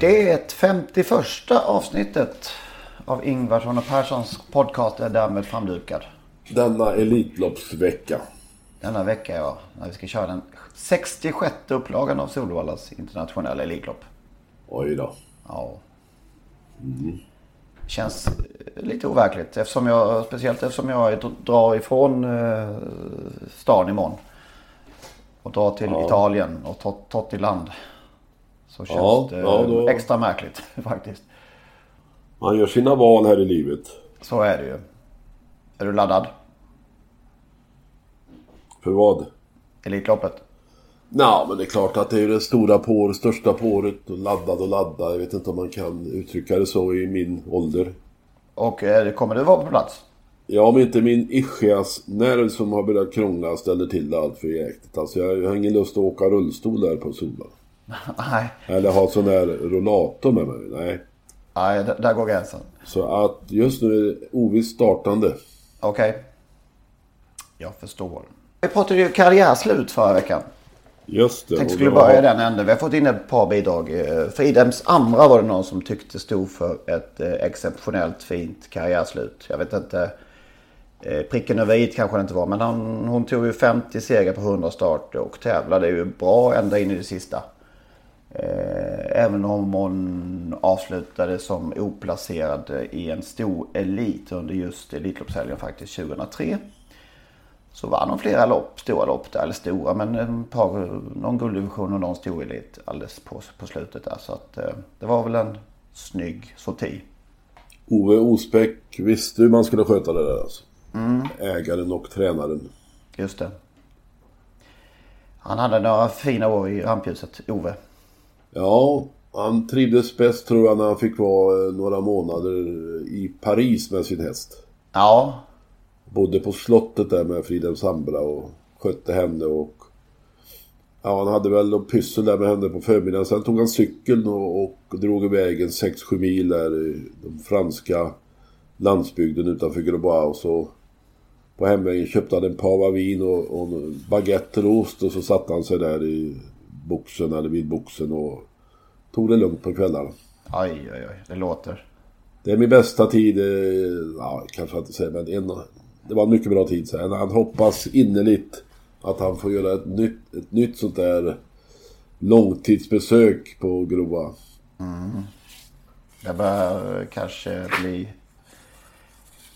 Det 51 avsnittet av Ingvarsson och Perssons podcast är därmed framdukad. Denna Elitloppsvecka. Denna vecka ja, när vi ska köra den 66 upplagan av Solvallas internationella Elitlopp. Oj då. Ja. Känns eh, lite overkligt eftersom jag, speciellt eftersom jag drar ifrån eh, stan imorgon. Och drar till Ja. Italien och Tot- Tottiland. Så känns Ja, det ja, då- extra märkligt faktiskt. Man gör sina val här i livet. Så är det ju. Är du laddad? För vad? Elitloppet? Nej, men det är klart att det är det stora på året, största på året. Och laddad och laddad. Jag vet inte om man kan uttrycka det så i min ålder. Och eh, kommer du vara på plats? Ja, om inte min ischiasnerv som har börjat krångla ställer till det allt för jäkligt. Alltså jag har ingen lust att åka rullstol där på Sola. Nej, Eller ha sån där rollator med mig. Nej. Nej där går gränsen. Så att just nu är det ovisst startande. Okej. Jag förstår. Vi pratade ju karriärslut förra veckan. Just det. Tänkte skulle börja i den änden. Vi har fått in ett par bidrag. Eh, Fridhems Amra var det någon som tyckte stod för ett eh, exceptionellt fint karriärslut. Jag vet inte. eh, Pricken över i kanske det inte var. Men han, hon tog ju 50 segrar på 100 starter och tävlade ju bra ända in i det sista. Eh, Även om hon avslutade som oplacerad i en stor elit under just Elitloppshelgen faktiskt 2003. Så vann hon flera lopp, stora lopp där, eller stora men ett par, någon gulddivision och någon stor elit alldeles på, på slutet där. Så att eh, det var väl en snygg sorti. Ove Osbeck visste hur man skulle sköta det där alltså. Ägaren och tränaren. Just det. Han hade några fina år i rampljuset, Ove. Ja, han trivdes bäst tror jag när han fick vara eh, några månader i Paris med sin häst. Ja, Bodde på slottet där med Fridhem Sambra och skötte henne och... Ja, han hade väl något pyssel där med henne på förmiddagen. Sen tog han cykeln och, och drog iväg en 6-7 mil där i den franska landsbygden utanför Grosbois. Och så på hemvägen köpte han en pava vin och, och en baguette och ost och så satte han sig där i boxen eller vid boxen och tog det lugnt på kvällarna. oj oj oj, det låter. Det är min bästa tid, eh, ja kanske jag inte säger men en, det var en mycket bra tid. Så han hoppas innerligt att han får göra ett nytt, ett nytt sånt där långtidsbesök på Grova. Det bör kanske bli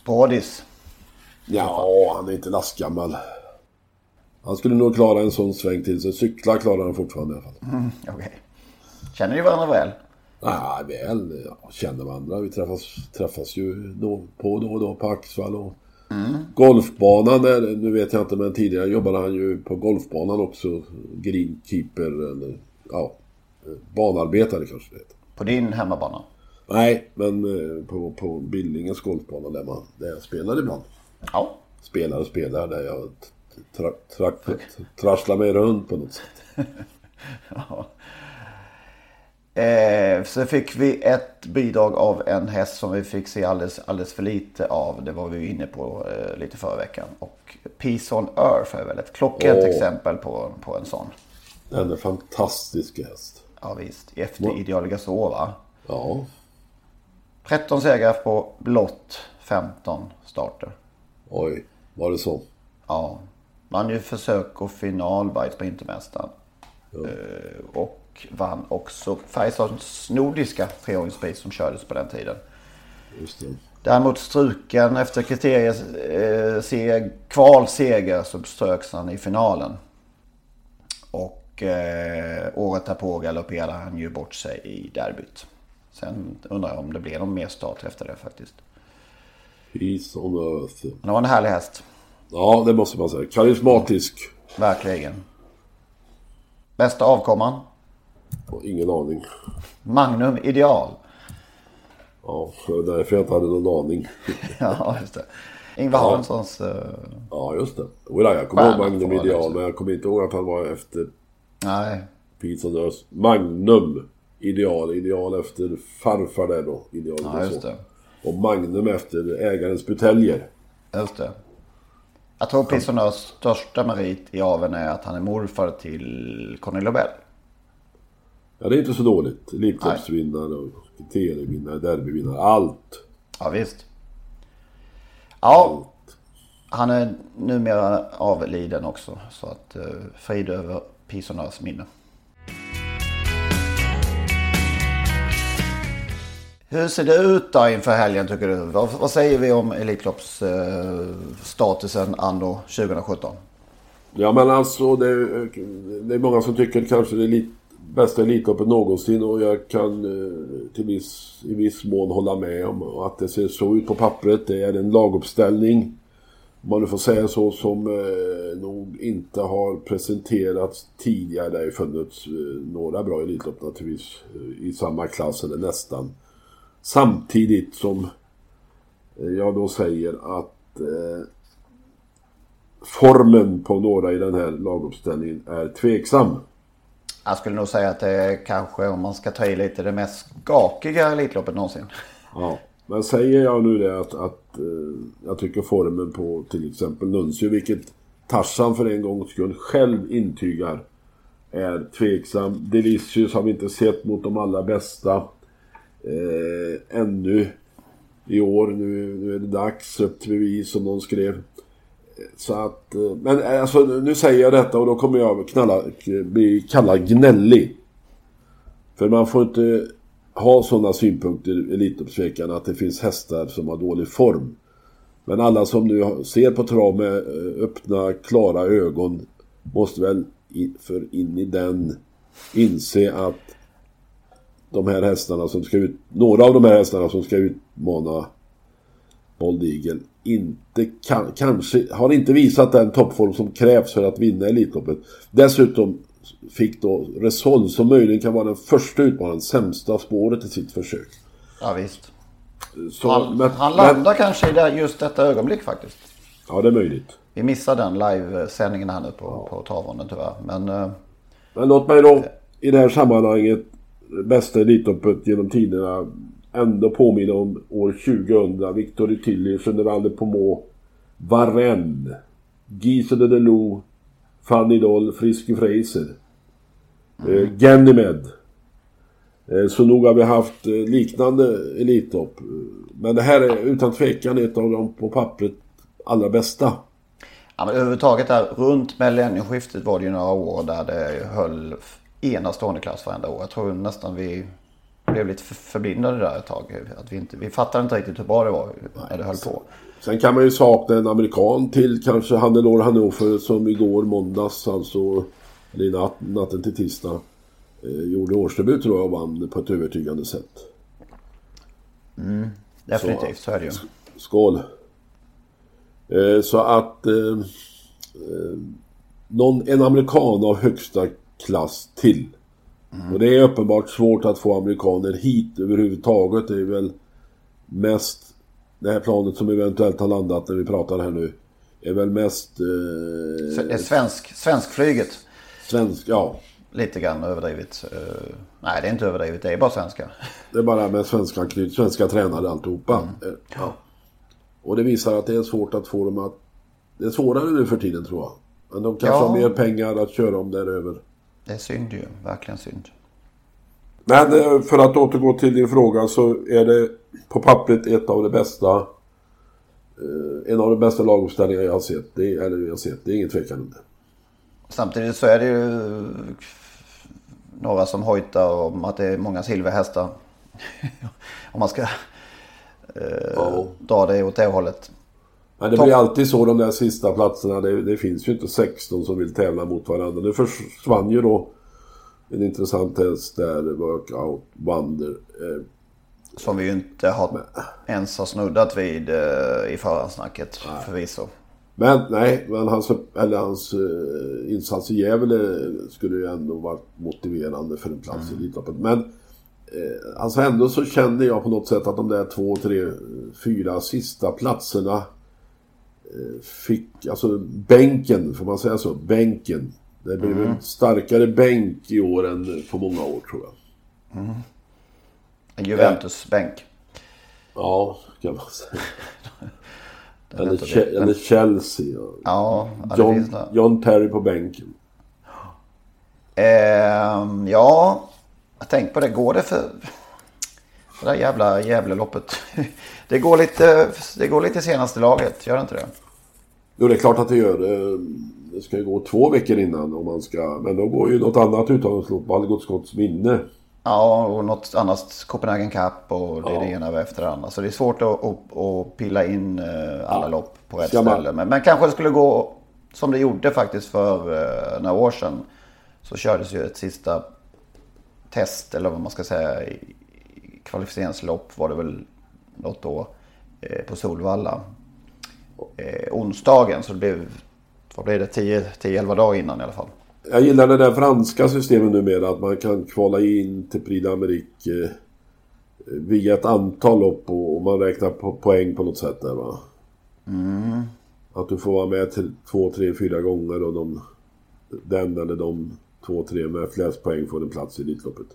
brådis. Ja, han är inte lastgammal. Han skulle nog klara en sån sväng till sig. Cykla klarar han fortfarande i alla fall. Okej. Känner ni varandra väl? Nej, väl, ja, känner varandra. Vi träffas, träffas ju då, på då och då på Axvall och golfbanan där, nu vet jag inte men tidigare jobbade han ju på golfbanan också. Greenkeeper eller ja, banarbetare kanske det heter. På din hemmabana? Nej, men eh, på, på Billingens golfbana där, man, där jag spelar ibland. Ja. Spelar och spelar där jag tra, tra, tra, trasslar mig runt på något sätt. Eh, så fick vi ett bidrag av en häst som vi fick se alldeles, alldeles för lite av. Det var vi inne på eh, lite förra veckan. Och Peace on Earth är väl ett klockrent Åh. exempel på, på en sån. Den är fantastisk häst. Ja visst, efter Ideal Gasol va? Ja, 13 segrar på blott 15 starter. oj, var det så? Ja. Vann ju försök och final by Sprintermästaren. Eh, och vann också Färjestads nordiska treåringspris som kördes på den tiden. Just det. Däremot struken efter kriterier, eh, seg, kvalseger så ströks han i finalen. Och eh, året därpå galopperade han ju bort sig i derbyt. Sen undrar jag om det blev någon mer start efter det faktiskt. Peace on earth. Men det var en härlig häst. Ja, det måste man säga. Karismatisk. Verkligen. Bästa avkomman? Ingen aning. Magnum Ideal. Ja, det var därför jag inte hade någon aning. ja, just det. Ingvar Ja. Hanssons... Uh, Ja, just det. Jag kommer ihåg Magnum Ideal, liksom. men jag kommer inte ihåg att han var efter nej, on earth. Magnum Ideal. Ideal efter farfar där då. Ideal ja, så. just det. Och Magnum efter ägarens buteljer. Just det. Jag tror Pisonörs största merit i aveln är att han är morfar till Conny Lobel. Ja, det är inte så dåligt. Elitloppsvinnare och kriterievinnare, derbyvinnare. Allt. Ja, visst. Ja, han är numera avliden också. Så att uh, frid över Pisonörs minne. Hur ser det ut då inför helgen tycker du? Vad, vad säger vi om Elitloppsstatusen anno 2017? Ja men alltså det, är- det är många som tycker kanske det är elit, bästa Elitloppet någonsin och jag kan eh, till viss, i viss mån hålla med om att det ser så ut på pappret. Det är en laguppställning, om man nu får säga så, som eh, nog inte har presenterats tidigare. Det har ju funnits eh, några bra Elitlopp naturligtvis eh, i samma klass eller nästan. Samtidigt som eh, jag då säger att eh, formen på några i den här laguppställningen är tveksam. Jag skulle nog säga att det är kanske, om man ska ta i lite, det mest skakiga Elitloppet någonsin. Ja. Men säger jag nu det att, att eh, jag tycker formen på till exempel Nuncio, vilket Tarzan för en gångs skull själv intygar, är tveksam. Delicious har vi inte sett mot de allra bästa eh, ännu i år. Nu, nu är det dags, upp till bevis som någon skrev. Så att, eh, men eh, alltså nu säger jag detta och då kommer jag knalla, eh, bli kallad gnällig. För man får inte ha sådana synpunkter i Elitloppsveckan att det finns hästar som har dålig form. Men alla som nu ser på trav med öppna, klara ögon måste väl för in i den inse att de här hästarna som ska ut, några av de här hästarna som ska utmana Bold Eagle inte kan, kanske har inte visat den toppform som krävs för att vinna Elitloppet. Dessutom fick då Resol som möjligen kan vara den första utmanaren sämsta spåret i sitt försök. Ja, visst. Så, Han, men- han men- landar kanske i det, just detta ögonblick faktiskt. Ja, det är möjligt. Vi missade den livesändningen här nu på, på travronden tyvärr. Men eh, Men låt mig då i det här sammanhanget, bästa Elitloppet genom tiderna, ändå påminna om år 2000. Victor Tilly, General de Pomaux, Varenne, Gise de Delou, Fanny Doll, Frisky Fraser, eh, Ganymede. Eh, så nog har vi haft eh, liknande Elitlopp. Men det här är utan tvekan ett av de på pappret allra bästa. Ja, men överhuvudtaget där runt millennieskiftet var det ju några år där det höll enastående klass varenda år. Jag tror nästan vi blev lite för- förblindade där ett tag. Att vi, inte, vi fattade inte riktigt hur bra det var när det höll på. Sen kan man ju sakna en amerikan till kanske Hannelore Hannover som igår måndags, alltså eller natt, natten till tisdag, eh, gjorde årsdebut tror jag och vann på ett övertygande sätt. Definitivt, så är det ju. Skål! Eh, så att eh, eh, någon, en amerikan av högsta klass till. Och det är uppenbart svårt att få amerikaner hit överhuvudtaget. Det är väl mest det här planet som eventuellt har landat när vi pratar här nu. Är väl mest eh, Det är svensk, svenskflyget. svensk, ja. Lite grann överdrivet. Eh, nej, det är inte överdrivet. Det är bara svenska. Det är bara med svenska, svenska tränare alltihopa. Eh, Ja. Och det visar att det är svårt att få dem att... Det är svårare nu för tiden tror jag. Men de kanske Ja. har mer pengar att köra om däröver. Det är synd ju. Verkligen synd. Men eh, för att återgå till din fråga så är det på pappret ett av de bästa... eh, En av de bästa laguppställningar jag har sett. Det är, eller jag har sett. Det är ingen tvekan om det. Samtidigt så är det ju några som hojtar om att det är många silverhästar. om man ska eh, Ja. dra det åt det hållet. Men det blir alltid så de där sista platserna. Det, det finns ju inte 16 som vill tävla mot varandra. Nu försvann ju då en intressant häst där, Workout Wonder. Eh, Som vi ju inte har, ens har snuddat vid eh, i förhandsnacket förvisso. Men nej, men hans, eller hans eh, insats i Gävle skulle ju ändå varit motiverande för en plats i Elitloppet. Men eh, alltså ändå så kände jag på något sätt att de där två, tre, fyra sista platserna fick, alltså bänken, får man säga så? Bänken. Det blev en starkare bänk i år än på många år tror jag. En Juventus-bänk. Ja, kan man säga. Eller, Che- eller Chelsea. ja. John. John Terry på bänken. Ehm, ja, jag tänkte på det. Går det för... Det där jävla Gävleloppet. Det går lite, det går lite senaste laget, gör det inte det? Jo, det är klart att det gör. Det ska ju gå två veckor innan om man ska... Men då går ju något annat uttagningslopp, Algotsskotts minne. Ja, och något annat Copenhagen Cup och det är det ena efter det andra. Så det är svårt att, att, att pilla in eh, alla lopp på rätt Ska ställe. Men, men kanske det skulle gå som det gjorde faktiskt för eh, några år sedan. Så kördes ju ett sista test, eller vad man ska säga, kvalificeringslopp var det väl något år eh, på Solvalla. Eh, onsdagen, så det blev, vad blev det, 10-11 dagar innan i alla fall. Jag gillar det där franska systemet numera att man kan kvala in till Prix d'Amérique eh, via ett antal lopp och, och man räknar på poäng på något sätt där va. Att du får vara med till två, tre, fyra gånger och de, den eller de två, tre med flest poäng får en plats i Elitloppet.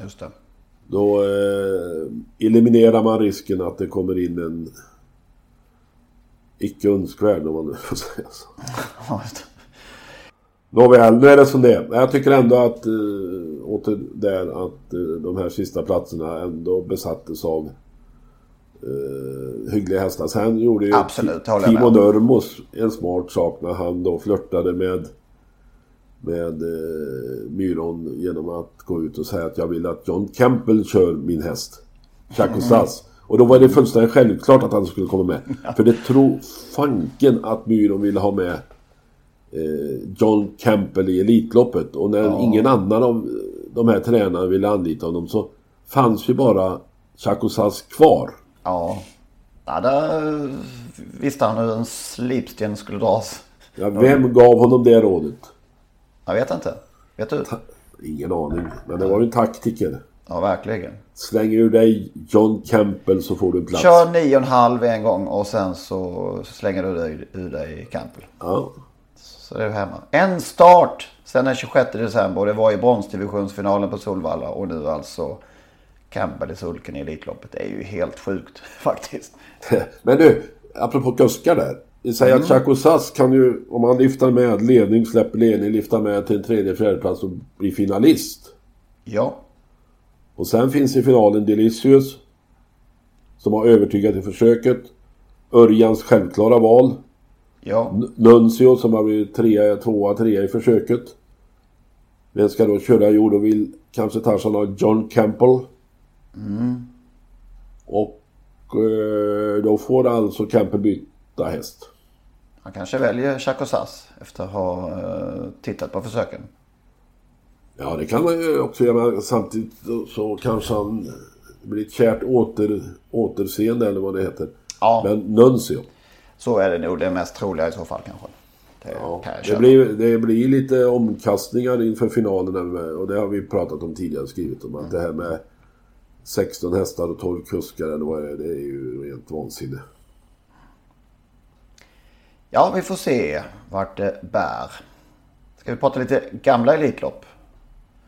Just det. Då eh, eliminerar man risken att det kommer in en icke önskvärd om man nu får säga så. Nåväl, nu är det som det är. Jag tycker ändå att, eh, åter där, att eh, de här sista platserna ändå besattes av eh, hyggliga hästar. Sen gjorde ju Absolut, Timo med Nurmos en smart sak när han då flörtade med med eh, Myron genom att gå ut och säga att jag vill att John Campbell kör min häst. Chaco Sass. Och då var det fullständigt självklart att han skulle komma med. För det tror fanken att Myron ville ha med eh, John Campbell i Elitloppet. Och när ingen annan av de här tränarna ville anlita honom så fanns ju bara Chaco Sass kvar. Ja. ja, där visste han hur en slipsten skulle dras. Ja, vem gav honom det rådet? Jag vet inte. Vet du? Ingen aning. Men det var ju en taktiker. Ja, verkligen. Släng ur dig John Campbell så får du en plats. Kör nio och en halv en gång och sen så slänger du dig ur dig i Campbell. Ja. Så det är hemma. En start sen den 26 december och det var i bronsdivisionsfinalen på Solvalla och nu alltså Campbell i sulken i Elitloppet. Det är ju helt sjukt faktiskt. Men du, apropå kuskar där. Säger Mm. att Chaco Sass kan ju, om han lyfter med ledning, släpper ledning, lyfta med till en tredje, fjärde plats och bli finalist. Ja, Och sen finns i finalen Delicious. Som har övertygat i försöket. Örjans självklara val. ja, Nuncio som har blivit trea, tvåa, trea i försöket. Vem ska då köra? Jo, då vill kanske Tarzan ha John Campbell. Och eh, då får alltså Campbell byta häst. Han kanske väljer Chaco Sass efter att ha eh, tittat på försöken. Ja, det kan man ju också göra. Samtidigt så, kanske han blir ett kärt åter, återseende eller vad det heter. Ja. Men Nuncio. Så är det nog det mest troliga i så fall kanske. Det Ja, kan det, blir, det blir lite omkastningar inför finalen. Och det har vi pratat om tidigare, skrivit om. Att det här med 16 hästar och 12 kuskar eller vad det är, det är ju rent vansinne. Ja, vi får se vart det bär. Ska vi prata lite gamla Elitlopp?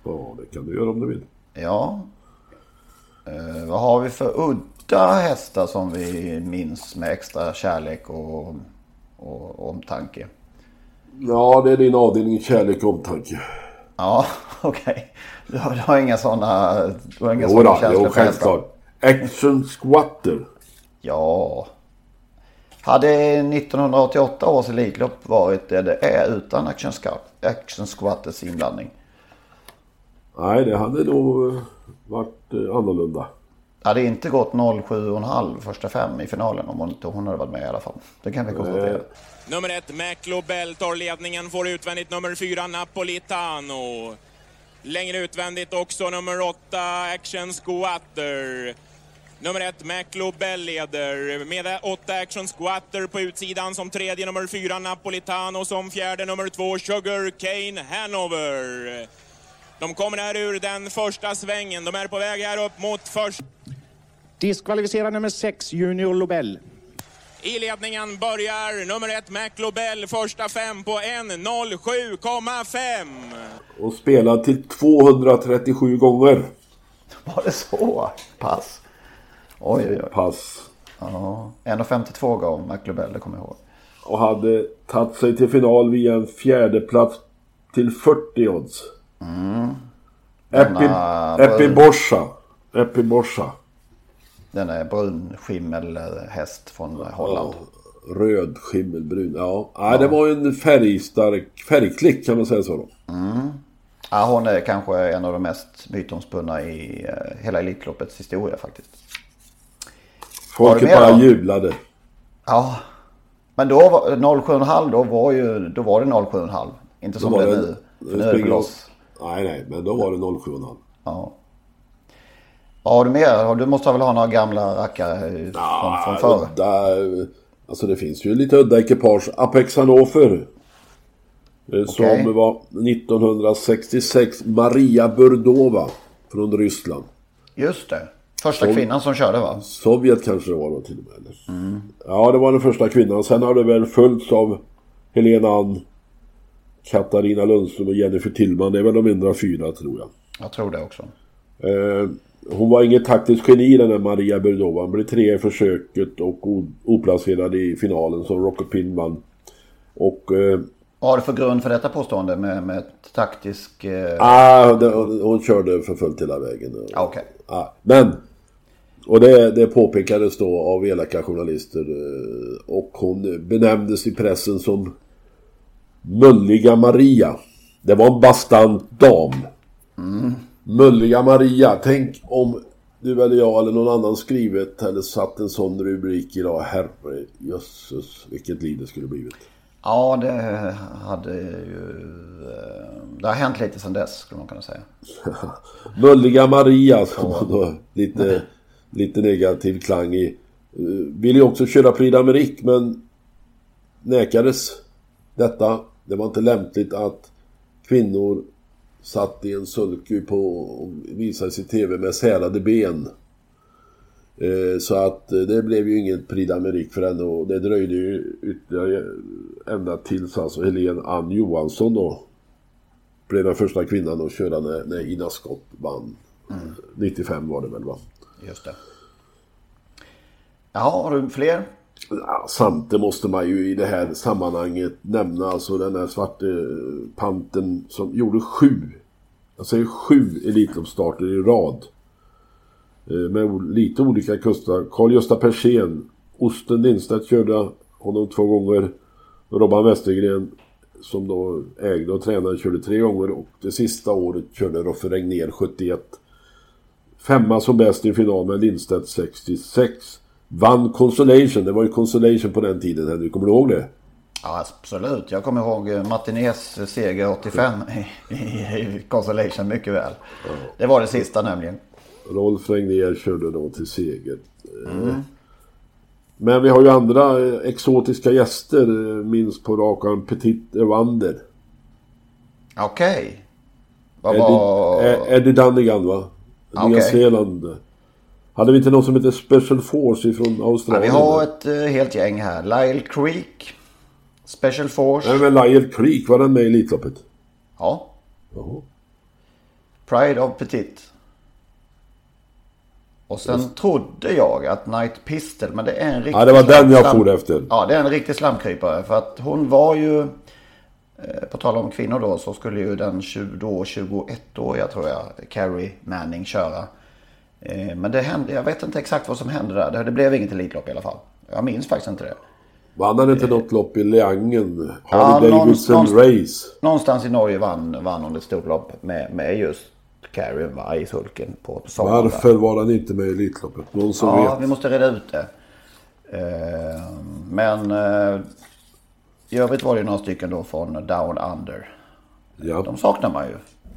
Ja, det kan du göra om du vill. Ja. Eh, vad har vi för udda hästar som vi minns med extra kärlek och, och, och omtanke? Ja, det är din avdelning kärlek och omtanke. Ja, okej. Du, har- du har inga sådana Du har inga sådana känslor jo, självklart. Action Squatter. Ja. Hade 1988 års Elitlopp varit det det är utan Action, action Squatters inblandning? Nej, det hade nog eh, varit eh, annorlunda. Det hade inte gått 07,5 första fem i finalen om hon inte hon hade varit med i alla fall. Det kan vi konstatera. Nummer ett, McLobell tar ledningen, får utvändigt nummer fyra, Napolitano. Längre utvändigt också nummer åtta, Action Squatter. Nummer ett, McLobell leder med åtta Action Squatter på utsidan som tredje, nummer fyra, Napolitano som fjärde, nummer två, Sugar Cane Hanover. De kommer här ur den första svängen. De är på väg här upp mot först. Diskvalificerad nummer 6, Junior Lobel. I ledningen börjar nummer ett McLobell första fem på 1.07,5. Och spelat till 237 gånger. Var det så pass? Oj, oj, oj. Pass. Ja, 1,52 gav McLobell, det kommer jag ihåg. Och hade tagit sig till final via en fjärde plats till 40 odds. Mm. Epi, Denna- Epi Borsa. Epi Borsa. Den är brun skimmelhäst från Holland. Röd, skimmelbrun. Ja. ja, det var en färgstark färgklick kan man säga så då. Ja, hon är kanske en av de mest mytomspunna i eh, hela Elitloppets historia faktiskt. Folket bara då? jublade. Ja, men då var 07,5 då var ju då var det 07,5. Inte som det det- nu. För nu är det loss. Nej, nej, men då var det 07,5. Ja. Vad har du mer? Du måste väl ha några gamla rackare eh, från, från förr? Udda, alltså det finns ju lite udda ekipage. Apex Hannover. eh, Som var 1966. Maria Burdova. Från Ryssland. Just det. Första Som- kvinnan som körde va? Sovjet kanske det var då till och med. Eller? Ja, det var den första kvinnan. Sen har det väl följts av Helena Ann, Katarina Lundström och Jennifer Tillman. Det är väl de enda fyra tror jag. Jag tror det också. Eh, hon var inget taktiskt geni den där Maria Berdova. Hon blev tre i försöket och oplacerad i finalen som Rocket Pin vann. Och... Eh, Vad har du för grund för detta påstående med, med taktisk... Eh... ah, det, hon körde för fullt hela vägen. Okej. Ah, men! Och det, det påpekades då av elaka journalister. eh, Och hon benämndes i pressen som Mölliga Maria. Det var en bastant dam. Mölliga Maria. Tänk om du eller jag eller någon annan skrivit eller satt en sån rubrik idag. Herre jösses vilket liv det skulle blivit. Ja, det hade ju... eh, Det har hänt lite sedan dess skulle man kunna säga. Mölliga Maria som var då lite, lite negativ klang i. Uh, ville ju också köra Prix d'Amérique men nekades detta. Det var inte lämpligt att kvinnor satt i en sulky på och visades i tv med sälade ben. Eh, Så att eh, det blev ju inget Prix d'Amérique för henne och det dröjde ju ytterligare ända tills alltså Helene Ann Johansson då blev den första kvinnan att köra när, när Ina Scott vann. 95 var det väl va? Just det. Jaha, har du fler? Ja, samt det måste man ju i det här sammanhanget nämna alltså den här svarte eh, panten som gjorde sju, jag säger sju Elitloppsstarter i rad. Eh, med lite olika kustar. Carl-Gösta Persén, Osten Lindstedt körde honom två gånger. Robban Westergren som då ägde och tränade körde tre gånger och det sista året körde Roffe Regnér 71. Femma som bäst i final med Lindstedt 66. Vann Consolation, det var ju Consolation på den tiden Henrik, kommer du ihåg det? Ja, absolut. Jag kommer ihåg eh, Martinez seger 85 i, i, i Consolation mycket väl. Det var det sista nämligen. Rolf Regnér körde då till seger. Eh, Men vi har ju andra eh, exotiska gäster, minst på rak arm Petit Evander. Okej. Vad Eddie, var... eh, Eddie Dunnigan va? Nya Okej. Zeeland. Hade vi inte någon som heter Special Force ifrån Ja, Australien? vi har ett eh, helt gäng här. Lyle Creek. Special Force. Nej men Lyle Creek, var den med i Elitloppet? Ja. Jaha. Pride of Petit. Och sen trodde jag att Night Pistol, men det är en riktig... Ja, det var den jag for efter. Ja, det är en riktig slamkrypare. För att hon var ju... eh, På tal om kvinnor då så skulle ju den 20, då 21-åriga tror jag, Carrie Manning köra. Eh, Men det hände, jag vet inte exakt vad som hände där. Det- blev inget Elitlopp i alla fall. Jag minns faktiskt inte det. Vann han inte något lopp i Leangen? Ja, Harley Davidson någonstans- Race? Någonstans i Norge vann, vann hon ett stort lopp med, med just carryn va, i sulken på sommaren. Varför var han inte med i Elitloppet? Någon som Ja, vet? vi måste reda ut det. Eh, Men eh, i övrigt var det ju några stycken då från Down Under. Ja. De saknar man ju.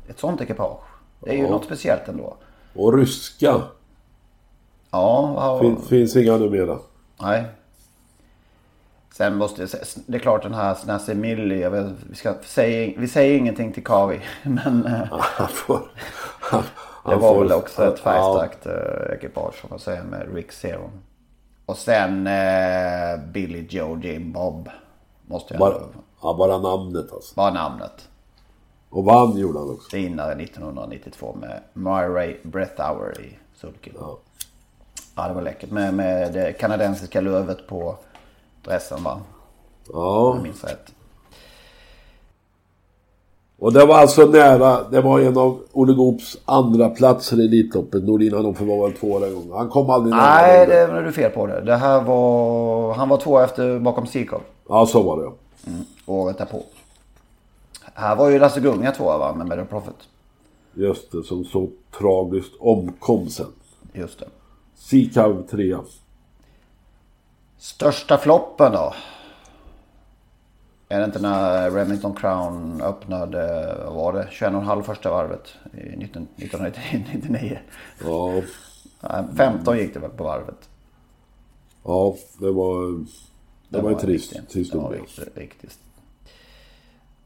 Ett sånt ekipage. Det är ju Ja. något speciellt ändå. Och ryska. Ja, ja, Fin, finns inga numera. nej. Sen måste jag säga, det är klart den här vet, vi, ska, säga, vi säger ingenting till Kari. Men eh, Han får... Han, det var får- väl också ett Ja, färgstarkt eh, ekipage får man säga med Rick Zero. Och sen eh, Billy Joe Jim Bob. Måste jag bara, ja, bara namnet alltså. bara namnet. Och vann gjorde han också. Vinnare 1992 med Myray Breathhour i sulken. Ja. Ja, det var läckert. Med, med det kanadensiska lövet på dressen va? Ja. Jag minns rätt. Och det var alltså nära. Det var en av Olle Goops andra platser i Elitloppet. Nordin han var väl två den gången. Han kom aldrig nära. Nej, det är du fel på det. Det här var... Han var två efter bakom Sikov. Ja, så var det ja. Året därpå. Här var ju Lasse Gunga tvåa va? Med Better Profit. Just det, som så tragiskt omkom sen. Just det. Sikav trea. Största floppen då? Är det inte när Remington Crown öppnade, vad var det, 21,5 första varvet i 19, 1999? Ja, Nej, 15 gick det väl på varvet. ja det var... Det, var en trist historia. Riktigt.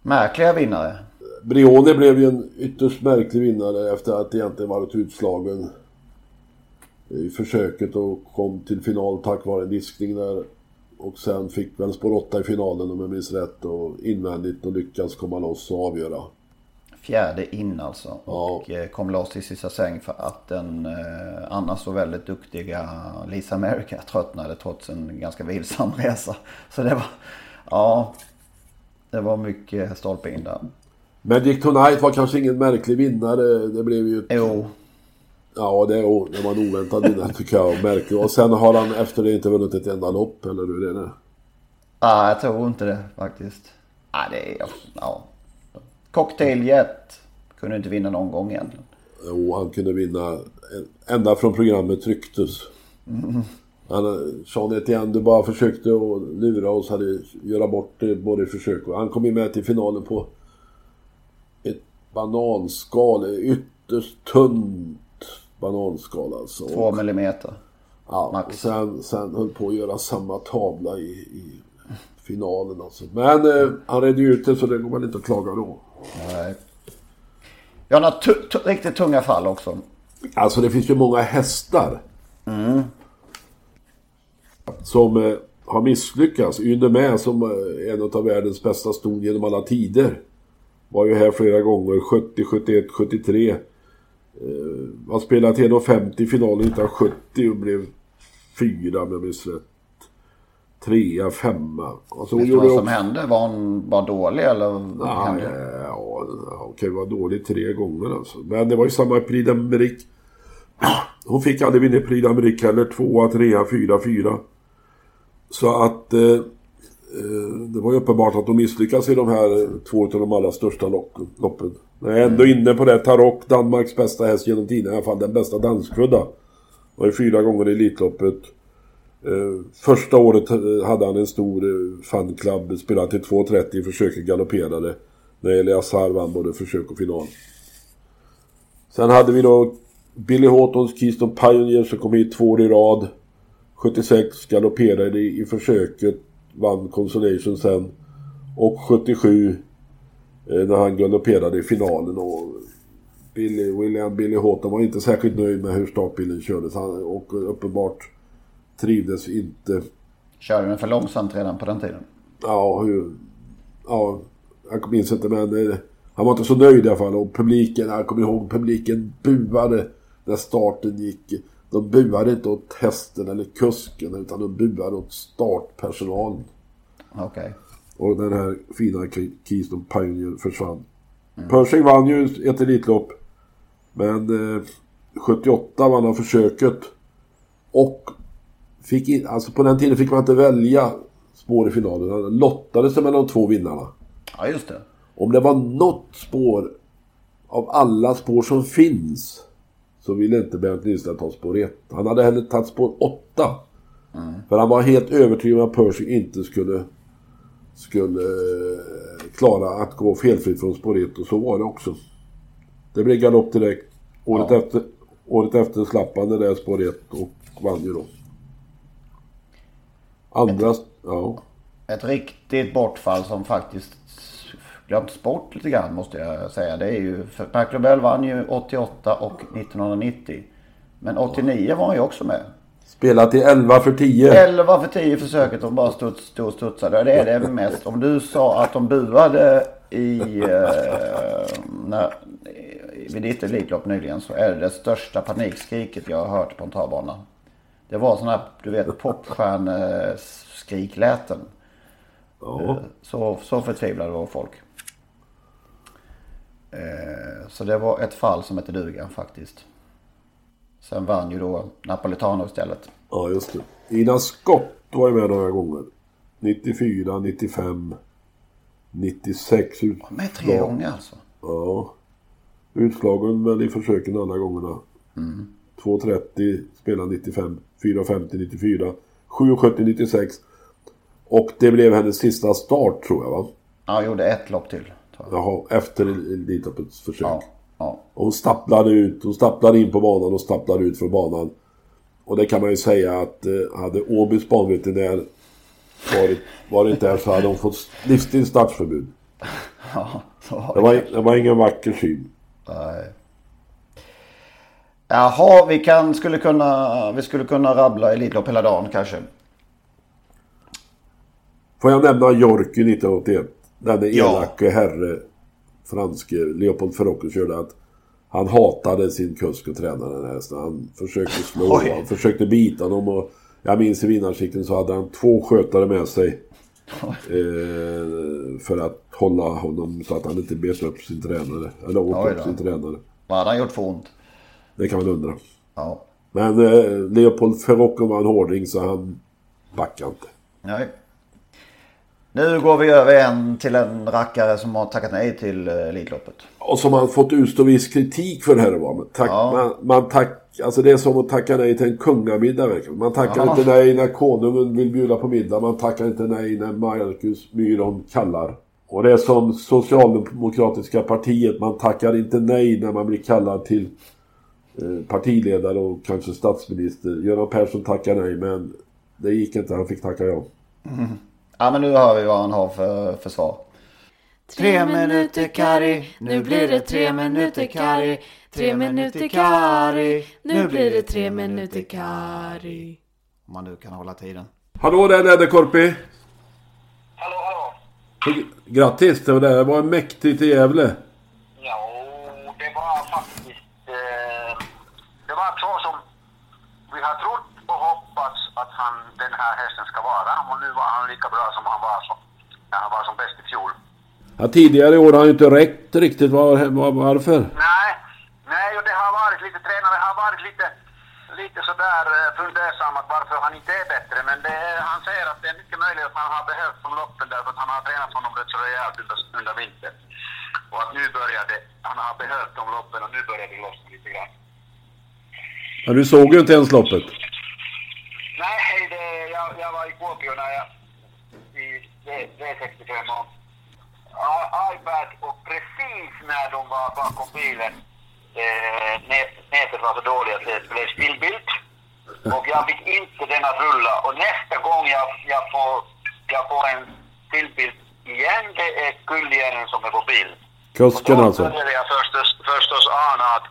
Märkliga vinnare. Brioni blev ju en ytterst märklig vinnare efter att egentligen varit utslagen i försöket och kom till final tack vare en diskning där. Och sen fick väl spår 8 i finalen om jag minns rätt och invändigt och lyckas komma loss och avgöra. Fjärde in alltså. Ja. Och eh, kom loss i sista sväng för att den eh, annars så väldigt duktiga Lisa America tröttnade trots en ganska vilsam resa. Så det var, ja, det var mycket stolpe in där. Magic Tonight var kanske ingen märklig vinnare. Det blev ju... Jo, Ja, det, det var en oväntad vinnare tycker jag. Märklig. Och sen har han efter det inte vunnit ett enda lopp, eller hur är det? ah, jag tror inte det faktiskt. Ah, det är, ja. Cocktailjet. Kunde inte vinna någon gång egentligen. Jo, han kunde vinna ända från programmet trycktes. Han, Sean Etienne, du bara försökte att lura oss, hade göra bort det både försök och han kom ju med till finalen på ett bananskal, ytterst tunt bananskal alltså. Två millimeter. ja, max. och sen, sen höll på att göra samma tavla i, i finalen alltså. Men eh, han redde ut det så det går man inte att klaga då. Nej. Jag har några riktigt tunga fall också. Alltså det finns ju många hästar. Som eh, har misslyckats. Yndemä som eh, en av världens bästa ston genom alla tider. Var ju här flera gånger. 70, 71, 73. Eh, har spelat 1,50 i finalen 1970 och blev fyra om jag minns rätt. Trea, femma. Alltså, Vet du vad som också- hände? Var hon bara dålig eller? Ja, hände? ja, hon kan ju vara dålig tre gånger alltså. Men det var ju samma i Prix d'Amérique. Hon fick aldrig vinna Prix d'Amérique heller. Tvåa, trea, fyra, fyra. Så att... Eh, eh, Eh, det var ju uppenbart att de misslyckades i de här eh, två av de allra största loppen. loppen. Men jag är ändå inne på det. Tarok, Danmarks bästa häst genom tiden. I alla fall den bästa danskfödda. Var ju fyra gånger i Elitloppet. Eh, första året hade han en stor fanclub, spelade till 2.30 försöker galopperade. När Elias Har vann både försök och final. Sen hade vi då Billy Hortons Keystone Pioneer som kom hit två år i rad. 76 galopperade i försöket, vann Consolation sen. Och 77 eh, när han galopperade i finalen. Och Billy, William Billy Horton var inte särskilt nöjd med hur startbilen kördes. Han, och uppenbart trivdes inte. Körde den för långsamt redan på den tiden? Ja, hur... Ja, jag minns inte men eh, han var inte så nöjd i alla fall. Och publiken, jag kommer ihåg publiken buade när starten gick. De buade inte åt hästen eller kusken utan de buade åt startpersonalen. Okej. Och den här fina Ke- Keystone Pioneer försvann. Pershing vann ju ett Elitlopp. Men eh, 78 vann han försöket. Och fick in, alltså på den tiden fick man inte välja spår i finalen. Han lottades mellan de två vinnarna. Ja, just det. Om det var något spår av alla spår som finns så ville inte Bernt Lindström ta spår 1. Han hade hellre tagit spår 8. För han var helt övertygad om att Pershing inte skulle, skulle eh, klara att gå felfritt från spår 1 och så var det också. Det blev galopp direkt. Året, Ja. efter, året efter slapp han det där spår 1 och vann ju då. Andra... Ja. Ett riktigt bortfall som faktiskt glömts bort lite grann måste jag säga. Det är ju, för Mark Lobel vann ju 88 och 1990. Men 89 var han ju också med. Spelat till 11 för 10. 11 för 10 försöket och bara studs, stod och studsade. Det är det mest. Om du sa att de buade i, eh, när, vid ditt Elitlopp nyligen så är det det största panikskriket jag har hört på en travbana. Det var sån här, du vet, popstjärneskrik lät den. Ja. Så, så förtvivlade var folk. Eh, så det var ett fall som hette duga faktiskt. Sen vann ju då Napolitano istället. ja, just det. Ina Scott var ju med några gånger. 94, 95, 96 ut. Med tre gånger alltså. Ja. Utslagen väl i försöken alla gångerna. 2.30 spelade 95, 4.50 94, 7.70 96. Och det blev hennes sista start tror jag va? Ja, gjorde ett lopp till. Jaha, efter Elitloppets försök. Ja, ja. Och hon stapplade ut, hon stapplade in på banan och stapplade ut från banan. Och det kan man ju säga att eh, hade Åbys banveterinär varit, varit där så hade hon fått livstids startförbud. ja så var Det var, det var ingen vacker syn. Nej. Jaha, vi kan, skulle kunna, vi skulle kunna rabbla Elitlopp hela dagen kanske. Får jag nämna Jorky 1981? Denne Ja. elake herre, franske Leopold Ferrocco körde att han hatade sin kusk och tränare den hästen. Han försökte slå, Oj. han försökte bita dem och jag minns i vinnarsikten så hade han två skötare med sig. Eh, för att hålla honom så att han inte bet upp sin tränare. Eller åt upp sin tränare. Vad hade han gjort för ont? Det kan man undra. Ja. Men eh, Leopold Ferrocco var en hårding så han backade inte. Nej. Nu går vi över en till en rackare som har tackat nej till eh, Elitloppet. Och som han fått utstå viss kritik för här och var. Tack, Ja. man, man tack, alltså det är som att tacka nej till en kungamiddag verkligen. Man tackar Ja. inte nej när konungen vill bjuda på middag. Man tackar inte nej när Marcus Myron kallar. Och det är som Socialdemokratiska partiet. Man tackar inte nej när man blir kallad till eh, partiledare och kanske statsminister. Göran Persson tackar nej men det gick inte. Han fick tacka ja. Ja men nu hör vi vad han har för, för svar. Tre minuter Kari, nu blir det tre minuter Kari. Tre minuter Kari, nu blir det tre minuter Kari. Om man nu kan hålla tiden. Hallå där Läderkorpi! Hallå, hallå. Grattis! Det var mäktigt i Gävle. Här hästen ska vara. Och nu var han lika bra som han var, som, när han var som bäst i fjol. Ja, tidigare i år har han ju inte räckt riktigt. Var, var, varför? Nej, nej och det har varit lite, tränare har varit lite, lite sådär eh, fundersam att varför han inte är bättre. Men det, han säger att det är mycket möjligt att han har behövt de loppen därför att han har tränat honom rätt så rejält under, under vintern. Och att nu börjar det, han har behövt de loppen och nu börjar det lossna lite grann. Ja, du såg ju inte ens loppet. Nej, det, jag, jag var i Kuopio när jag i V- V65 och iPad och precis när de var bakom bilen eh, nät, nätet var så dåligt att det blev stillbild. Och jag fick inte den att rulla. Och nästa gång jag, jag, får, jag får en stillbild igen, det är Kullinen som är på bild. Kusken Och då alltså. började jag förstås, förstås ana att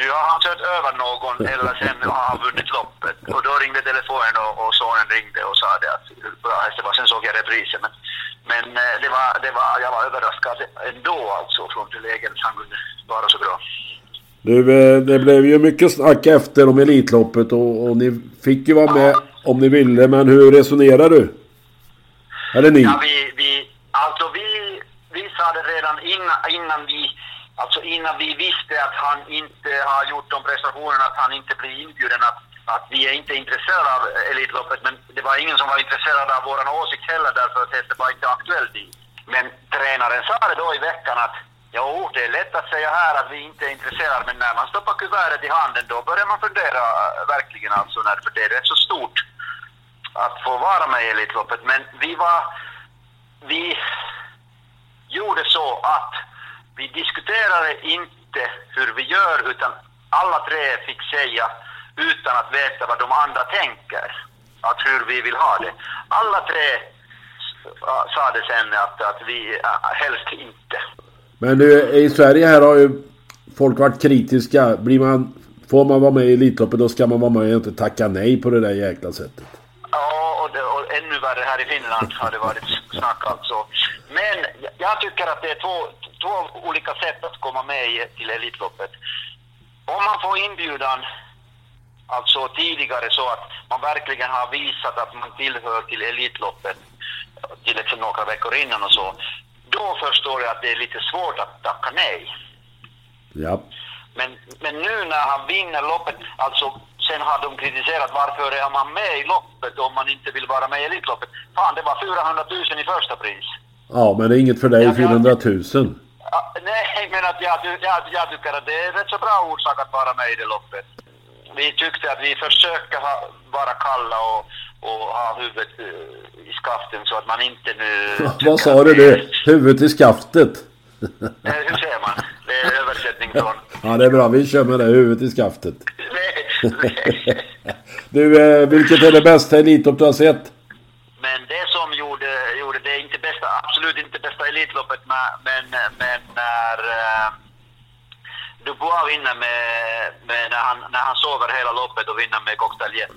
nu har han kört över någon eller sen har han vunnit loppet. Och då ringde telefonen och, och sonen ringde och sa det att bra häst det var. Sen såg jag reprisen. Men, men eh, det var, det var, jag var överraskad ändå alltså från det läget han kunde vara så bra. Du, eh, det blev ju mycket snack efter om Elitloppet och, och ni fick ju vara med om ni ville. Men hur resonerar du? Eller ni? Ja, vi, vi, alltså vi, vi sa det redan innan, innan vi Alltså innan vi visste att han inte har gjort de prestationerna, att han inte blir inbjuden, att, att vi är inte intresserade av Elitloppet. Men det var ingen som var intresserad av vår åsikt heller därför att hästen var inte aktuell dit. Men tränaren sa det då i veckan att Jo, det är lätt att säga här att vi inte är intresserade, men när man stoppar kuvertet i handen då börjar man fundera verkligen alltså, när, för det är rätt så stort att få vara med i Elitloppet. Men vi var, vi gjorde så att vi diskuterade inte hur vi gör, utan alla tre fick säga utan att veta vad de andra tänker, att hur vi vill ha det. Alla tre sa det sen att, att vi helst inte. Men du, i Sverige här har ju folk varit kritiska. Blir man, får man vara med i Elitloppet då ska man vara med och inte tacka nej på det där jäkla sättet. Ja, och, det, och ännu värre här i Finland har det varit snack alltså. Men jag- tycker att det är två, två olika sätt att komma med i, till Elitloppet. Om man får inbjudan alltså tidigare så att man verkligen har visat att man tillhör till Elitloppet till exempel några veckor innan och så. Då förstår jag att det är lite svårt att tacka nej. Ja. Men, men nu när han vinner loppet, alltså sen har de kritiserat varför är man med i loppet om man inte vill vara med i Elitloppet. Fan, det var 400 000 i första pris. Ja, men det är inget för dig, Ja, ja. 400 000. Ja, nej, men att jag, jag, jag tycker att det är rätt så bra orsak att vara med i det loppet. Vi tyckte att vi försöker ha, vara kalla och, och ha huvudet eh, i skaften så att man inte nu... Vad sa du nu? Huvudet i skaftet. Eh, Hur säger man? Det är översättning från... Ja, det är bra. Vi kör med det. Huvudet i skaftet. Du, eh, vilket är det bästa Elitlopp du har sett? Men det som gjorde, gjorde det inte bästa, absolut inte bästa Elitloppet, men, men, när uh, Dubois vinner med, med när, han, när han sover hela loppet och vinner med Cocktail Jet.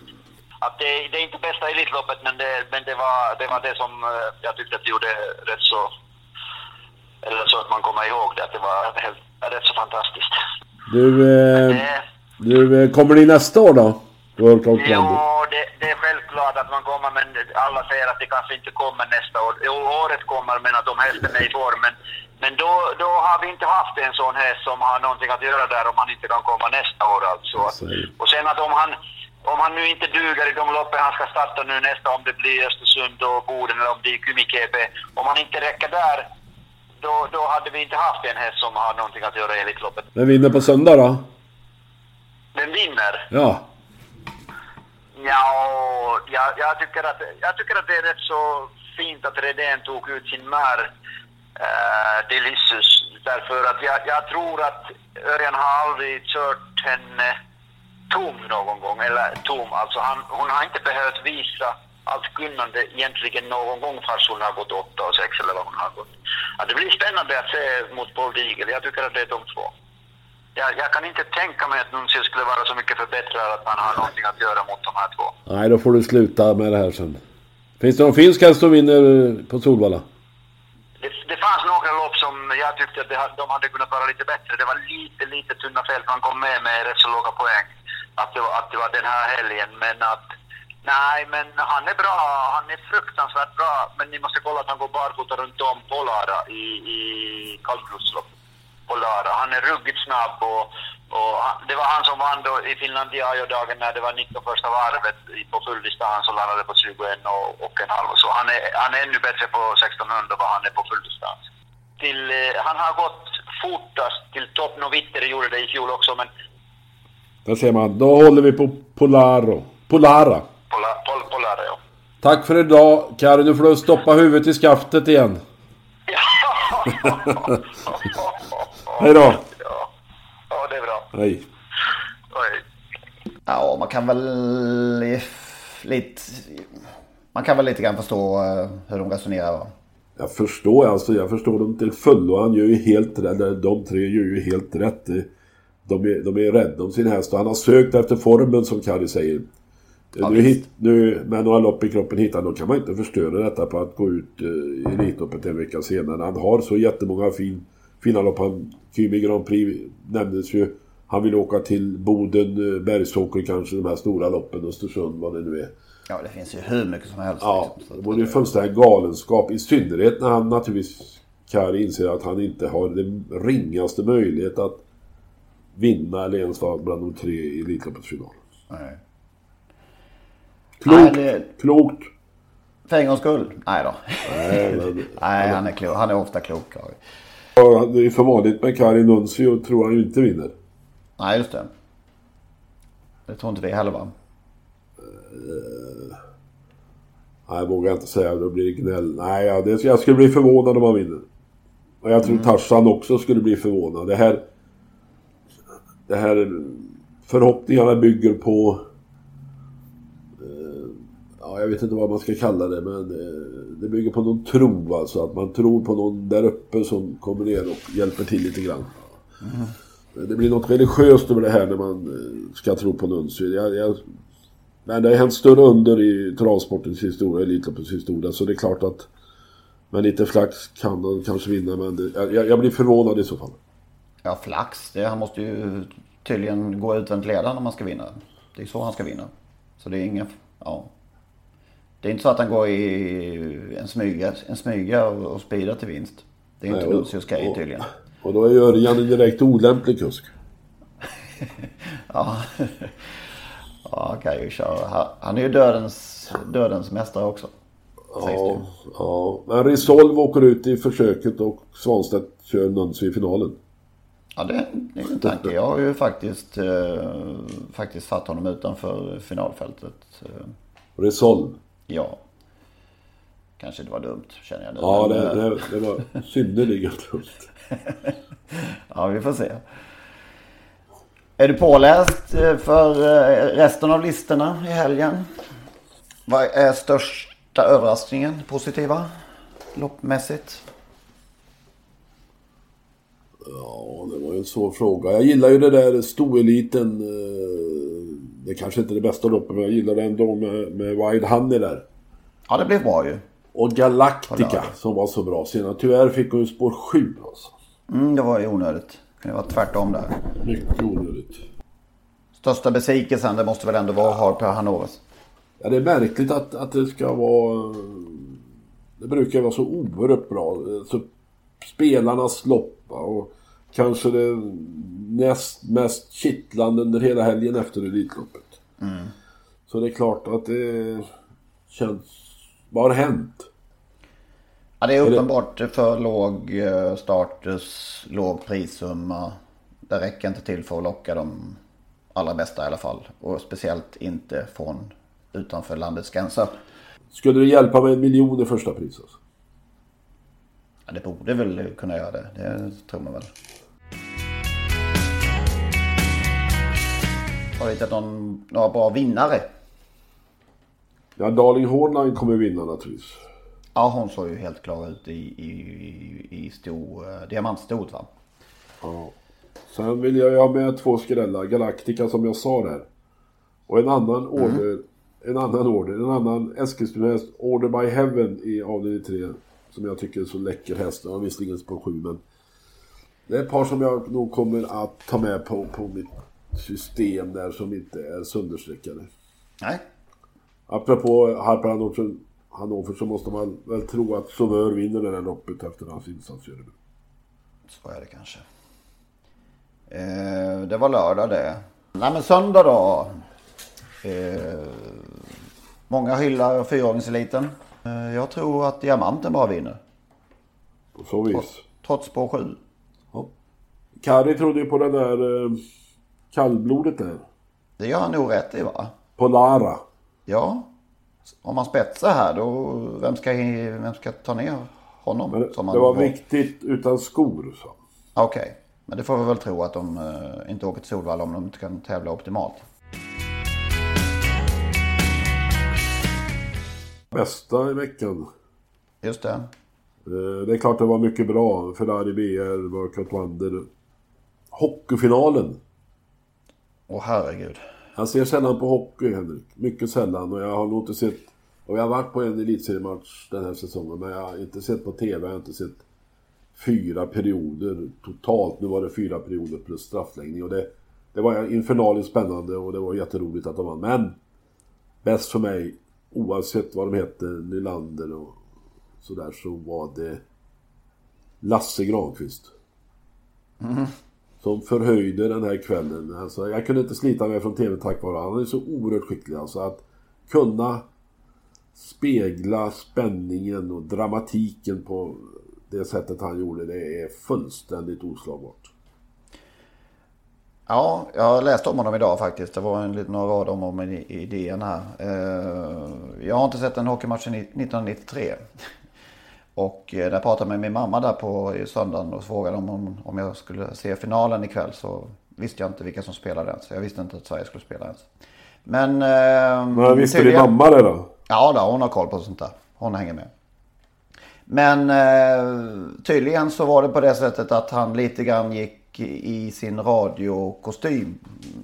Att det, det är inte bästa Elitloppet, men det, men det, var, det var det som eh, jag tyckte att gjorde rätt så, eller så att man kommer ihåg det, att det var helt, rätt så fantastiskt. Du, eh, Det, du eh, kommer ni nästa år då? Rally? Jo, det, det är självklart att man kommer, men alla säger att det kanske inte kommer nästa år. Jo, året kommer, men att de hästen är i form. Men, men då, då har vi inte haft en sån häst som har någonting att göra där om han inte kan komma nästa år alltså. Och sen att om han, om han nu inte duger i de loppen han ska starta nu nästa, om det blir Östersund och Boden eller om det är Kymi-KP, om han inte räcker där, då, då hade vi inte haft en häst som har någonting att göra i Elitloppet. Vem vinner på söndag då? Den vinner. Ja. Ja, jag, jag, tycker att, jag tycker att det är rätt så fint att Redén tog ut sin mär uh, eh, Delicious. Därför att jag, jag tror att Örjan har aldrig kört henne tom någon gång. Eller tom, alltså han, hon har inte behövt visa allt kunnande egentligen någon gång fast hon har gått 8 och 6 eller vad hon har gått. Ja, det blir spännande att se mot Paul Diegel. Jag tycker att det är de två. Jag, jag kan inte tänka mig att Nuncio skulle vara så mycket förbättrad att han har någonting att göra mot de här två. Nej, då får du sluta med det här sen. Finns det någon finsk häst som vinner eh, på Solvalla? Det, det fanns några lopp som jag tyckte att det, de hade kunnat vara lite bättre. Det var lite, lite tunna fält. Man kom med med rätt så låga poäng. Att det, var, att det var den här helgen. Men att... Nej, men han är bra. Han är fruktansvärt bra. Men ni måste kolla att han går barfota runt om Polara i, i kallblodslopp. Polara. Han är ruggigt snabb och, och han, det var han som vann då i Finlandiajo-dagen när det var 19 första varvet på full distans och landade på 21 och, och en halv. Så han är, han är ännu bättre på 1600 vad han är på full distans. Till, eh, han har gått fortast till topp. Novitter gjorde det i fjol också, men Där ser man. Då håller vi på Polaro. Polara. Pola, Pol, Polara, ja. Tack för idag. Kari, nu får du stoppa huvudet i skaftet igen. Hej då. Ja. ja, det är bra. Hej. Oj. Ja, man kan väl lite... Man kan väl lite grann förstå eh, hur de resonerar. va? Jag förstår alltså, jag förstår dem till fullo. Han gör ju helt rätt. De tre gör ju helt rätt. De är, de är rädda om sin häst och han har sökt efter formen som Kari säger. nu, visst. hit, nu med några lopp i kroppen hittar då kan man inte förstöra detta på att gå ut eh, i Elitloppet en vecka senare. Han har så jättemånga fin, fina lopp. Han, Kymi Grand Prix nämndes ju. Han vill åka till Boden, eh, Bergsåker kanske, de här stora loppen, Östersund, vad det nu är. Ja, det finns ju hur mycket som helst. Ja, liksom. Det vore ju fullständig galenskap. I synnerhet när han naturligtvis Kari inser att han inte har den ringaste möjlighet att vinna eller ens vara bland de tre i Elitloppets final. Nej. Klokt! Nej, det- Klokt! För en gångs skull? Nej då. Nej, men, Nej, han är klok. Han är ofta klok. Kari. Ja, Det är som vanligt med Kari Nuncio tror han ju inte vinner. Nej, just det. Det tror inte vi heller va? Nej, jag vågar inte säga. Då blir det gnäll. Nej, ja, det, jag skulle bli förvånad om han vinner. Och jag tror Tarzan också skulle bli förvånad. Det här... Det här... Förhoppningarna bygger på... Ja, jag vet inte vad man ska kalla det, men eh, det bygger på någon tro alltså. Att man tror på någon där uppe som kommer ner och hjälper till lite grann. Det blir något religiöst över det här när man eh, ska tro på Nuncio. Jag, jag, men det har hänt större under i travsportens historia, Elitloppets historia. Så det är klart att med lite flax kan han kanske vinna. Men det, jag, jag blir förvånad i så fall. Ja, flax. Det, han måste ju tydligen gå utvänt ledaren om han ska vinna. Det är så han ska vinna. Så det är ingen... Ja. Det är inte så att han går i en smyga, en smyga och, och speedar till vinst. Det är inte Nej, Nuncios grej och- tydligen. Och då är ju Örjan en direkt olämplig kusk. Ja. ja, han kan ju köra. Han- är ju dödens, dödens mästare också. Ja, ja. Men Resolve åker ut i försöket och Svanstedt kör Nuncio i finalen. Ja, det, det är en tanke. Jag har ju faktiskt, eh, faktiskt satt honom utanför finalfältet. Eh, Resolve. Ja. Kanske det var dumt, känner jag nu. Ja, Men, det, eh, det, det var synnerligen dumt. Ja, vi får se. Är du påläst eh, för eh, resten av listorna i helgen? Vad är största överraskningen positiva loppmässigt? Ja, det var ju en svår fråga. Jag gillar ju det där stoeliten. eh, Det kanske inte är det bästa loppet, men jag gillar det ändå med, med Wild Honey där. Ja, det blev bra ju. Och Galactica som var så bra senare. Tyvärr fick hon spår 7 alltså. Mm, det var ju onödigt. Det vara tvärtom där. Mycket onödigt. Största besvikelsen, det måste väl ändå vara Harper Hanovers. Ja, det är märkligt att, att det ska vara... Det brukar vara så oerhört bra. Så spelarnas lopp och kanske det näst mest kittlande under hela helgen efter Elitloppet. Så det är klart att det känns... Vad har hänt? Ja, det är det- uppenbart för låg eh, status, låg prissumma. Det räcker inte till för att locka de allra bästa i alla fall. Och speciellt inte från utanför landets gränser. Skulle det hjälpa med en miljon i första pris? Alltså? Ja, det borde väl kunna göra det. Det tror man väl. Har du hittat någon, några bra vinnare? Ja, Darling Hornline kommer vinna naturligtvis. Ja, hon såg ju helt klar ut i, i, i, i stor, eh, diamantstort va? Ja. Sen vill jag ju ha med två skrällar. Galactica som jag sa där. Och en annan order. En annan order. En annan Eskilstuna-häst. Order by Heaven i avdelning 3. Som jag tycker är så läcker häst. Den har visserligen på 7 men. Det är ett par som jag nog kommer att ta med på, på mitt system där som inte är sönderstreckade. Nej. Apropå Harper Hannover, så måste man väl tro att Sauveur vinner det här loppet efter hans insats. gör det. Så är det kanske. Eh, det var lördag det. Nej men söndag då. Eh, många hyllar fyraåringseliten. Eh, jag tror att Diamanten bara vinner. På så vis. Trots på sju. Ja. Kari trodde ju på den där kallblodet där. Det gör han nog rätt i va? På Lara. Ja. Om man spetsar här då, vem ska, vem ska ta ner honom? Men det, han var viktigt utan skor. Så. Okej. Men det får vi väl tro att de eh, inte åker till Solvalla om de inte kan tävla optimalt. Bästa i veckan. Just det. Eh, det är klart det var mycket bra. Ferrari BR, Workout Wonder. Hockeyfinalen. Åh herregud. Jag ser sällan på hockey, Henrik. Mycket sällan. Och jag har nog inte sett... Och jag har varit på en elitseriematch den här säsongen. Men jag har inte sett på TV. Jag har inte sett fyra perioder totalt. Nu var det fyra perioder plus straffläggning. Och det, det var infernaliskt spännande och det var jätteroligt att de vann. Men bäst för mig, oavsett vad de heter, Nylander och sådär, så var det Lasse Granqvist. Som förhöjde den här kvällen. Alltså, jag kunde inte slita mig från TV tack vare honom. Han är så oerhört skicklig. Alltså att kunna spegla spänningen och dramatiken på det sättet han gjorde, det är fullständigt oslagbart. Ja, jag läste om honom idag faktiskt. Det var en liten några rader om honom i idén här. Eh, jag har inte sett en hockeymatch sedan 1993. Och eh, när jag pratade med min mamma där på söndagen och frågade om, om jag skulle se finalen ikväll så visste jag inte vilka som spelade ens. Jag visste inte att Sverige skulle spela ens. Men... Men visste din mamma det då? Ja, då, hon har koll på sånt där. Hon hänger med. Men eh, tydligen så var det på det sättet att han lite grann gick i sin radiokostym.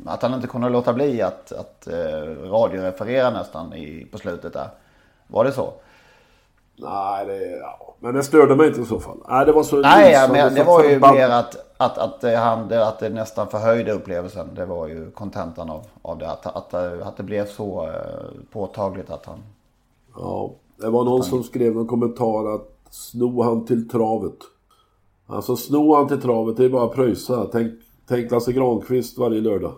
Att han inte kunde låta bli att, att eh, radioreferera nästan i, på slutet där. Var det så? Nej, det, ja. men det störde mig inte i så fall. Nej, det var så Nej, ja, men det var ju mer att, att, att, det, han, att det nästan förhöjde upplevelsen. Det var ju kontentan av, av det. Att, att, att det blev så eh, påtagligt att han... Ja, det var någon som skrev någon kommentar att sno han till travet. Alltså sno han till travet, det är bara att pröjsa. Tänk, tänk Lasse Granqvist varje lördag.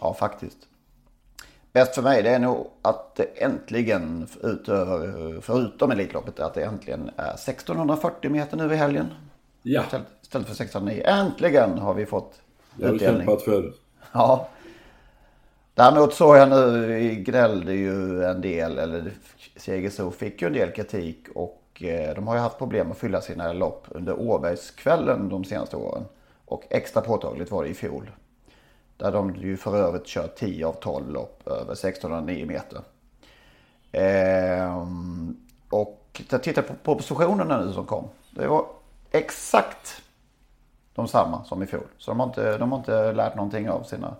Ja, faktiskt. Bäst för mig det är nog att det äntligen, utöver, förutom Elitloppet, att det äntligen är 1640 meter nu i helgen. Ja. Istället för 1609. Äntligen har vi fått Det har du kämpat för. Ja. Däremot såg jag nu, gnällde ju en del, eller Segersro fick ju en del kritik och eh, de har ju haft problem att fylla sina lopp under Åbergskvällen de senaste åren. Och extra påtagligt var det i fjol. Där de ju för övrigt kör 10 av 12 lopp över 1609 meter. Ehm, och jag tittar på propositionerna nu som kom. Det var exakt de samma som i fjol. Så de har inte, de har inte lärt någonting av sina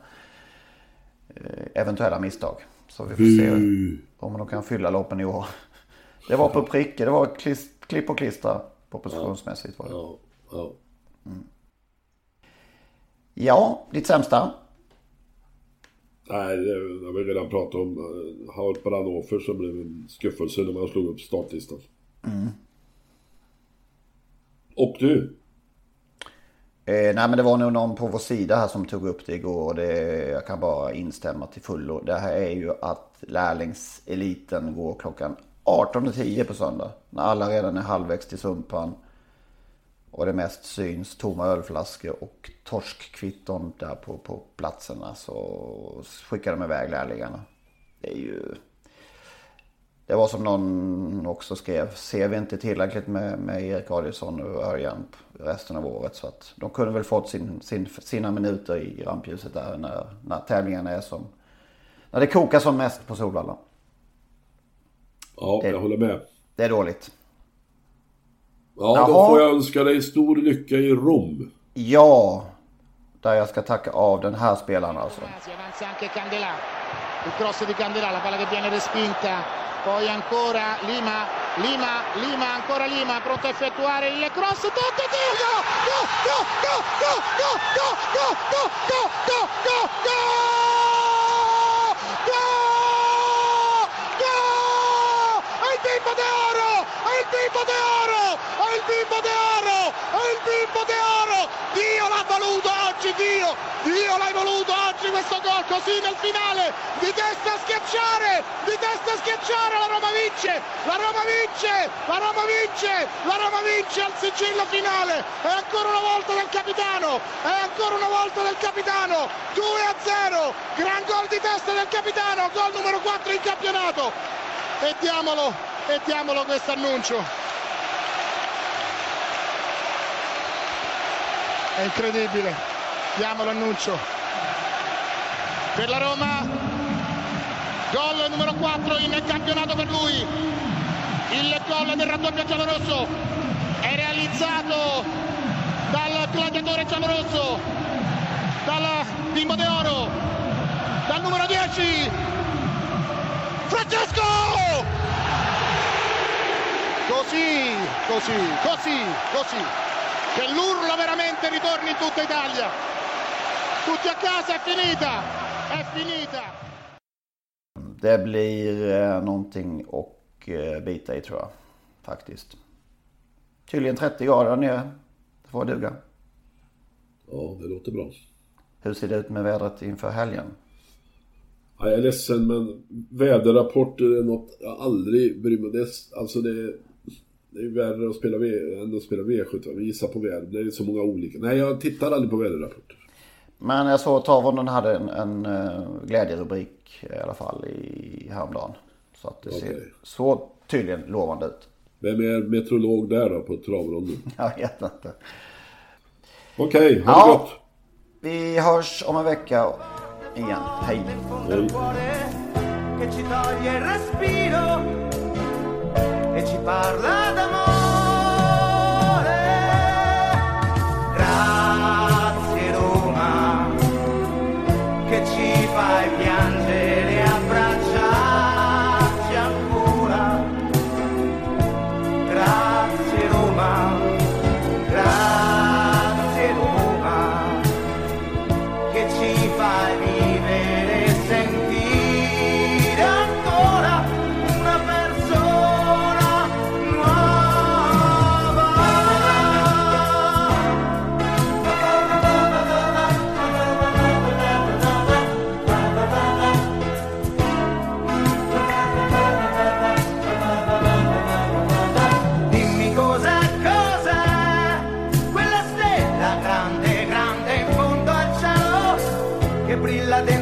eh, eventuella misstag. Så vi får se om de kan fylla loppen i år. Det var på pricken, det var klist, klipp och klistra propositionsmässigt. Var det. Ja. Ja, ditt sämsta? Nej, det har vi redan pratat om. Harald Branhofer som blev en skuffelse när man slog upp startlistan. Och du? Eh, nej men det var nog någon på vår sida här som tog upp det igår och det, jag kan bara instämma till fullo. Det här är ju att lärlingseliten går klockan 18.10 på söndag. När alla redan är halvvägs till Sumpan. Och det mest syns tomma ölflaskor och torskkvitton där på, på platserna. Så skickar de iväg lärlingarna. Det är ju... Det var som någon också skrev. Ser vi inte tillräckligt med, med Erik Adielsson och Örjan resten av året. Så att de kunde väl fått sin, sin, sina minuter i rampljuset där när, när tävlingarna är som... När det kokar som mest på Solvalla. Ja, Det- jag håller med. Det är dåligt. Ja, då Jaha. får jag önska dig stor lycka i Rom. Ja, där jag ska tacka av den här spelaren alltså. Il cross di Candelà, la palla che viene respinta. Poi ancora Lima, Lima, Lima, ancora Lima, pronto a effettuare il cross. Totti, Go! Go! Go! Go! Go! Go! Go! Go! Go! Go! Go! Go! Go! Go! Go! È il bimbo d'oro! È il bimbo d'oro! È il bimbo d'oro! È il bimbo d'oro! Dio l'ha voluto oggi, Dio! Dio l'hai voluto oggi questo gol così nel finale! Di testa a schiacciare! Di testa a schiacciare! La Roma vince! La Roma vince! La Roma vince! La Roma vince al sigillo finale! E ancora una volta del capitano! E ancora una volta del capitano! 2 a 0! Gran gol di testa del capitano! Gol numero 4 in campionato! E diamolo! E diamolo questo annuncio! È incredibile. Diamo l'annuncio. Per la Roma, gol numero 4 in campionato per lui. Il gol del raddoppio giallorosso è realizzato dal gladiatore giallorosso, dal bimbo de oro, dal numero 10. Francesco! Così, così, così, così che l'urlo veramente ritorni in tutta Italia. Tutti a casa, è finita, è finita. Det blir eh, någonting och eh, bita i tror jag. Faktiskt. Tydligen 30 grader där nere. Det får duga. Ja, det låter bra. Hur ser det ut med vädret inför helgen? Ja, jag är ledsen men väderrapporter är något jag aldrig bryr mig om. Alltså det Det är ju värre att spela v, än att spela V75. Gissa på väder. Det är så många olika. Nej, jag tittar aldrig på väderrapporter. Men jag såg att Tavonen hade en, en uh, glädjerubrik i alla fall i häromdagen. Så att det Okej. ser så tydligen lovande ut. Vem är meteorolog där då på travronden? Jag vet inte. Okej, ha Ja. det gott! Vi hörs om en vecka igen. Hej! Hej. E ci parla d'amore. que brilla de